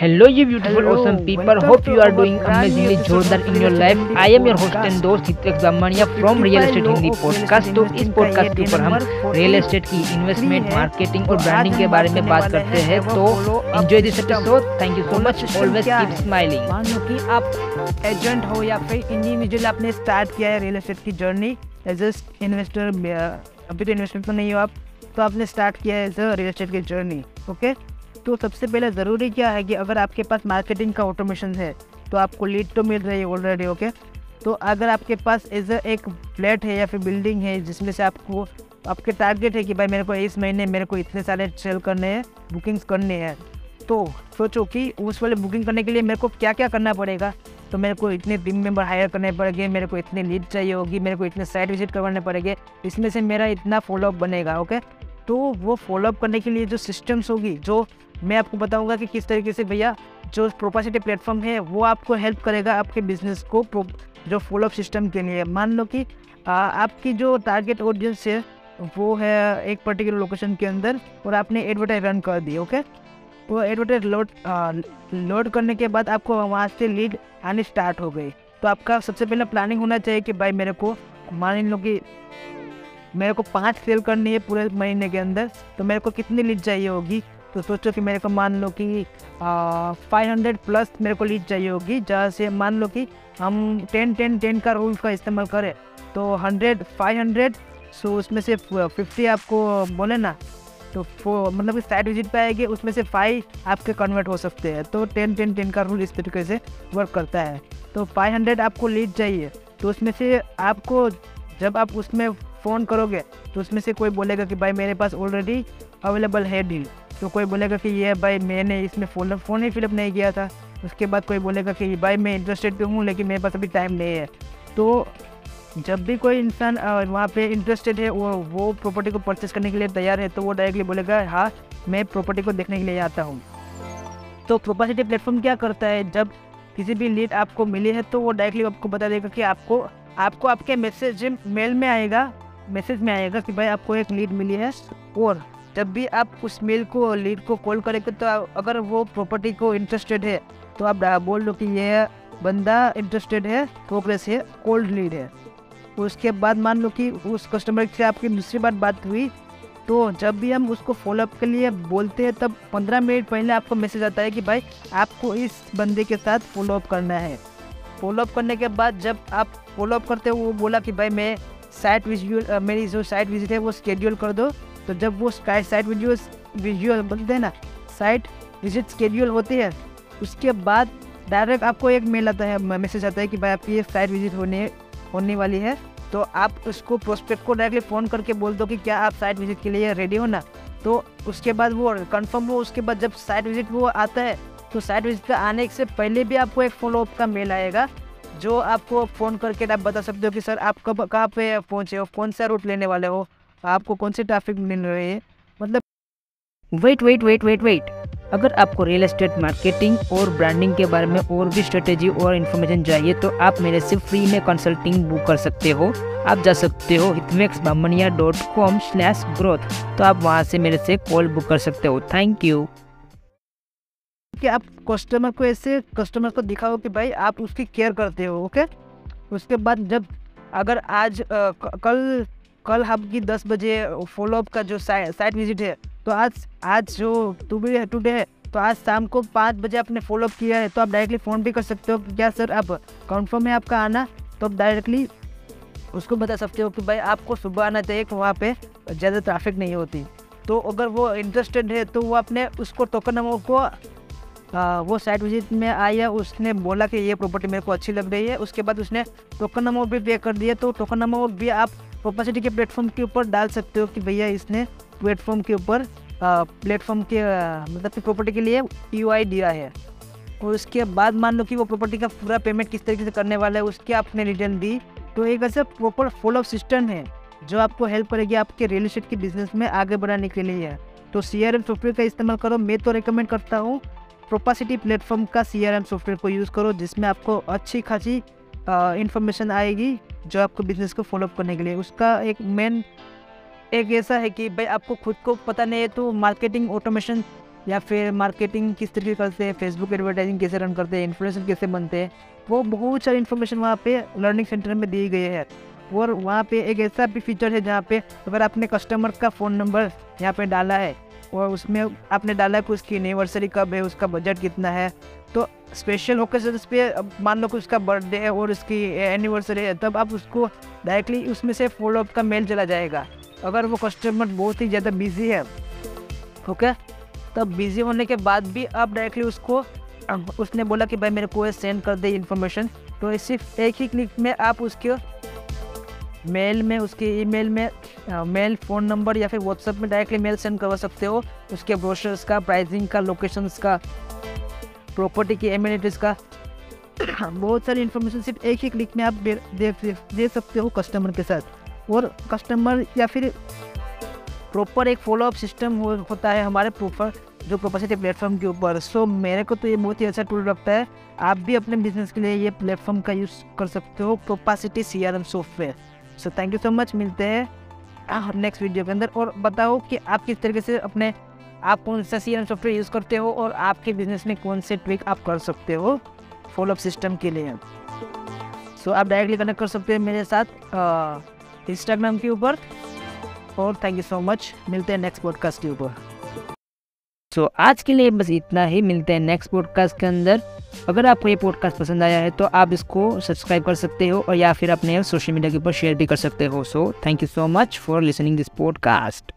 Hello, you beautiful, Hello, awesome people. welcome Hope to you are our doing brand new amazingly episode जोरदार life. Estate I am your host Podcast. and दोस्त Hitesh Bamaniya from real estate Hindi podcast तो इस podcast के ऊपर हम real estate की investment marketing और branding के बारे में बात करते हैं तो enjoy this episode thank you so much always keep smiling मान कि आप एजेंट हो या फिर इंडिविजुअल आपने स्टार्ट किया है रियल एस्टेट की जर्नी एज ए इन्वेस्टर अभी तो इन्वेस्टमेंट तो नहीं हो आप तो आपने स्टार्ट किया है एज अ रियल एस्टेट की जर्नी ओके तो सबसे पहले ज़रूरी क्या है कि अगर आपके पास मार्केटिंग का ऑटोमेशन है तो आपको लीड तो मिल रही है ऑलरेडी ओके तो अगर आपके पास एज एक फ्लैट है या फिर बिल्डिंग है, जिसमें से आपको, आपके टारगेट है कि भाई मेरे को इस महीने मेरे को इतने सारे सेल करने हैं बुकिंग्स करने हैं तो सोचो कि उस वाले बुकिंग करने के लिए मेरे को क्या क्या करना पड़ेगा? तो मेरे को इतने टीम मेंबर हायर करने पड़ेंगे, मेरे को इतने लीड चाहिए होगी, मेरे को इतने साइट विज़िट करवाने पड़ेंगे, इसमें से मेरा इतना फॉलोअप बनेगा ओके तो वो फॉलोअप करने के लिए जो सिस्टम्स होगी जो मैं आपको बताऊँगा कि किस तरीके से भैया जो प्रोपासिटी प्लेटफॉर्म है वो आपको हेल्प करेगा आपके बिज़नेस को जो फॉलोअप सिस्टम के लिए। मान लो कि आ, आपकी जो टारगेट ऑडियंस है वो है एक पर्टिकुलर लोकेशन के अंदर और आपने एडवर्टाइज रन कर दी ओके वो एडवर्टाइज लोड लोड करने के बाद आपको वहाँ से लीड आनी स्टार्ट हो गई। तो आपका सबसे पहले प्लानिंग होना चाहिए कि भाई मेरे को मान लो कि मेरे को पाँच सेल करनी है पूरे महीने के अंदर तो मेरे को कितनी लीड चाहिए होगी? तो सोचो कि मेरे को मान लो कि फाइव हंड्रेड प्लस मेरे को लीड चाहिए होगी। जहाँ से मान लो कि हम टेन टेन टेन का रूल का इस्तेमाल करें तो हंड्रेड फाइव हंड्रेड सो उसमें से फिफ्टी आपको बोले ना तो फो मतलब कि साइड विज़िट पे आएगी, उसमें से फाइव आपके कन्वर्ट हो सकते हैं। तो टेन टेन टेन का रूल इस तरीके से वर्क करता है। तो फाइव हंड्रेड आपको लीड चाहिए तो उसमें से आपको, जब आप उसमें फ़ोन करोगे तो उसमें से कोई बोलेगा कि भाई मेरे पास ऑलरेडी अवेलेबल है डील तो कोई बोलेगा कि ये भाई मैंने इसमें फ़ोन फ़ोन ही फिलअप नहीं किया था। उसके बाद कोई बोलेगा कि भाई मैं इंटरेस्टेड तो हूँ, लेकिन मेरे पास अभी टाइम नहीं है। तो जब भी कोई इंसान वहाँ पे इंटरेस्टेड है, वो वो प्रॉपर्टी को परचेस करने के लिए तैयार है तो वो डायरेक्टली बोलेगा हाँ मैं प्रॉपर्टी को देखने के लिए आता हूँ। तो प्रोपासिटी प्लेटफॉर्म क्या करता है? जब किसी भी लीड आपको मिली है तो वो डायरेक्टली आपको बता देगा कि आपको आपको आपके मैसेज मेल में आएगा मैसेज में आएगा कि भाई आपको एक लीड मिली है, और जब भी आप उस मेल को लीड को कॉल करेंगे तो अगर वो प्रॉपर्टी को इंटरेस्टेड है तो आप बोल दो कि ये बंदा इंटरेस्टेड है प्रोग्रेस है कोल्ड लीड है। उसके बाद मान लो कि उस कस्टमर से आपकी दूसरी बार बात हुई तो जब भी हम उसको फॉलोअप के लिए बोलते हैं, तब पंद्रह मिनट पहले आपको मैसेज आता है कि भाई आपको इस बंदे के साथ फॉलोअप करना है। फॉलोअप करने के बाद जब आप फॉलोअप करते हो, वो बोला कि भाई मैं साइट विजुअल मेरी जो साइट विज़िट है, वो स्केड्यूल कर दो। तो जब वो स्काई साइट विजुअल विजुअल बोलते हैं ना साइट विज़िट स्केड्यूल होती है, उसके बाद डायरेक्ट आपको एक मेल आता है मैसेज आता है कि भाई आपकी ये साइट विज़िट होने होने वाली है। तो आप उसको प्रोस्पेक्ट को डायरेक्टली फ़ोन करके बोल दो कि क्या आप साइट विज़िट के लिए रेडी हो ना? तो उसके बाद वो कंफर्म हो, उसके बाद जब साइट विज़िट वो आता है तो साइट विज़िट का आने से पहले भी आपको एक फॉलोअप का मेल आएगा। जो आपको फ़ोन करके आप बता सकते हो कि सर आप कब, कहाँ पे पहुँचे हो, कौन सा रूट लेने वाले हो, आपको कौन से ट्रैफ़िक मिल रहे है? मतलब wait wait wait wait wait अगर आपको रियल एस्टेट मार्केटिंग और ब्रांडिंग के बारे में और भी स्ट्रेटेजी और इन्फॉर्मेशन चाहिए तो आप मेरे से फ्री में कंसल्टिंग बुक कर सकते हो। आप जा सकते हो हितमेक्स Bamaniya dot com slash growth तो आप वहाँ से मेरे से कॉल बुक कर सकते हो। थैंक यू कि आप कस्टमर को ऐसे कस्टमर को दिखाओ कि भाई आप उसकी केयर करते हो ओके उसके बाद जब अगर आज क- कल कल आपकी दस बजे फॉलोअप का जो साइट विज़िट है तो आज आज जो टुडे है टुडे है तो आज शाम को पाँच बजे आपने फॉलोअप किया है तो आप डायरेक्टली फ़ोन भी कर सकते हो कि क्या सर आप कंफर्म है आपका आना तो आप डायरेक्टली उसको बता सकते हो कि भाई आपको सुबह आना चाहिए, कि वहाँ पे ज़्यादा ट्रैफ़िक नहीं होती। तो अगर वो इंटरेस्टेड है तो वो अपने उसको टोकन नंबर को आ, वो साइट विज़िट में आया उसने बोला कि ये प्रॉपर्टी मेरे को अच्छी लग रही है। उसके बाद उसने टोकन अमाउंट भी पे कर दिया तो टोकन अमाउंट भी आप प्रोपर्सिटी के प्लेटफॉर्म के ऊपर डाल सकते हो कि भैया इसने प्लेटफॉर्म के ऊपर प्लेटफॉर्म के मतलब कि प्रॉपर्टी के लिए यूआई दिया है। और उसके बाद मान लो कि वो प्रॉपर्टी का पूरा पेमेंट किस तरीके से करने वाला है उसकी आपने रिटर्न दी तो एक ऐसा प्रॉपर फॉलोअप सिस्टम है जो आपको हेल्प करेगी आपके रियल एस्टेट के बिज़नेस में आगे बढ़ाने के लिए। है तो सी आर सॉफ्टवेयर का इस्तेमाल करो मैं तो रिकमेंड करता हूँ प्रोपासिटी प्लेटफॉर्म का सी सॉफ्टवेयर को यूज़ करो, जिसमें आपको अच्छी खासी इंफॉर्मेशन आएगी जो आपको बिज़नेस को फॉलोअप करने के लिए। उसका एक मेन एक ऐसा है कि भाई आपको खुद को पता नहीं है तो मार्केटिंग ऑटोमेशन या फिर मार्केटिंग किस तरीके करते हैं फेसबुक एडवर्टाइजिंग कैसे रन करते हैं इन्फ्लुएंसर कैसे बनते हैं, वो बहुत सारी इन्फॉर्मेशन वहाँ पे लर्निंग सेंटर में दी गई है। और वहाँ पे एक ऐसा भी फीचर है जहाँ पे अगर आपने कस्टमर का फ़ोन नंबर यहाँ पे डाला है और उसमें आपने डाला है कि उसकी एनिवर्सरी कब है, उसका बजट कितना है। तो स्पेशल ओकेजन्स पे मान लो कि उसका बर्थडे है और उसकी एनिवर्सरी है, तब आप उसको डायरेक्टली उसमें से फॉलोअप का मेल चला जाएगा। अगर वो कस्टमर बहुत ही ज़्यादा बिज़ी है ओके तब बिज़ी होने के बाद भी आप डायरेक्टली उसको उसने बोला कि भाई मेरे को सेंड कर दे इन्फॉर्मेशन तो सिर्फ़ एक ही क्लिक में आप उसके मेल में उसके ईमेल में मेल फ़ोन नंबर या फिर व्हाट्सएप में डायरेक्टली मेल सेंड करवा सकते हो। उसके ब्रोशर्स का प्राइसिंग का लोकेशंस का प्रॉपर्टी की एम्यूनिटीज़ का। बहुत सारी इन्फॉर्मेशन सिर्फ़ एक ही क्लिक में आप दे दे, दे सकते हो कस्टमर के साथ। और कस्टमर या फिर प्रॉपर एक फॉलोअप सिस्टम हो, होता है हमारे प्रॉपर जो प्रोपर्सिटी प्लेटफॉर्म के ऊपर। सो मेरे को तो ये बहुत ही अच्छा टूल लगता है। आप भी अपने बिज़नेस के लिए ये प्लेटफॉर्म का यूज़ कर सकते हो। Propacity C software so thank you so much मिलते हैं नेक्स्ट वीडियो के अंदर। और बताओ कि आप किस तरीके से अपने आप कौन सा सी सॉफ्टवेयर यूज़ करते हो और आपके बिज़नेस में कौन से ट्विक आप कर सकते हो फॉलोअप सिस्टम के लिए। सो so, आप डायरेक्टली कनेक्ट कर सकते हैं मेरे साथ इंस्टाग्राम के ऊपर। और थैंक यू सो मच मिलते हैं नेक्स्ट पॉडकास्ट के ऊपर। सो आज के लिए बस इतना ही। मिलते हैं नेक्स्ट पॉडकास्ट के अंदर। अगर आपको ये पॉडकास्ट पसंद आया है तो आप इसको सब्सक्राइब कर सकते हो और या फिर अपने सोशल मीडिया के ऊपर शेयर भी कर सकते हो। So thank you so much for listening this podcast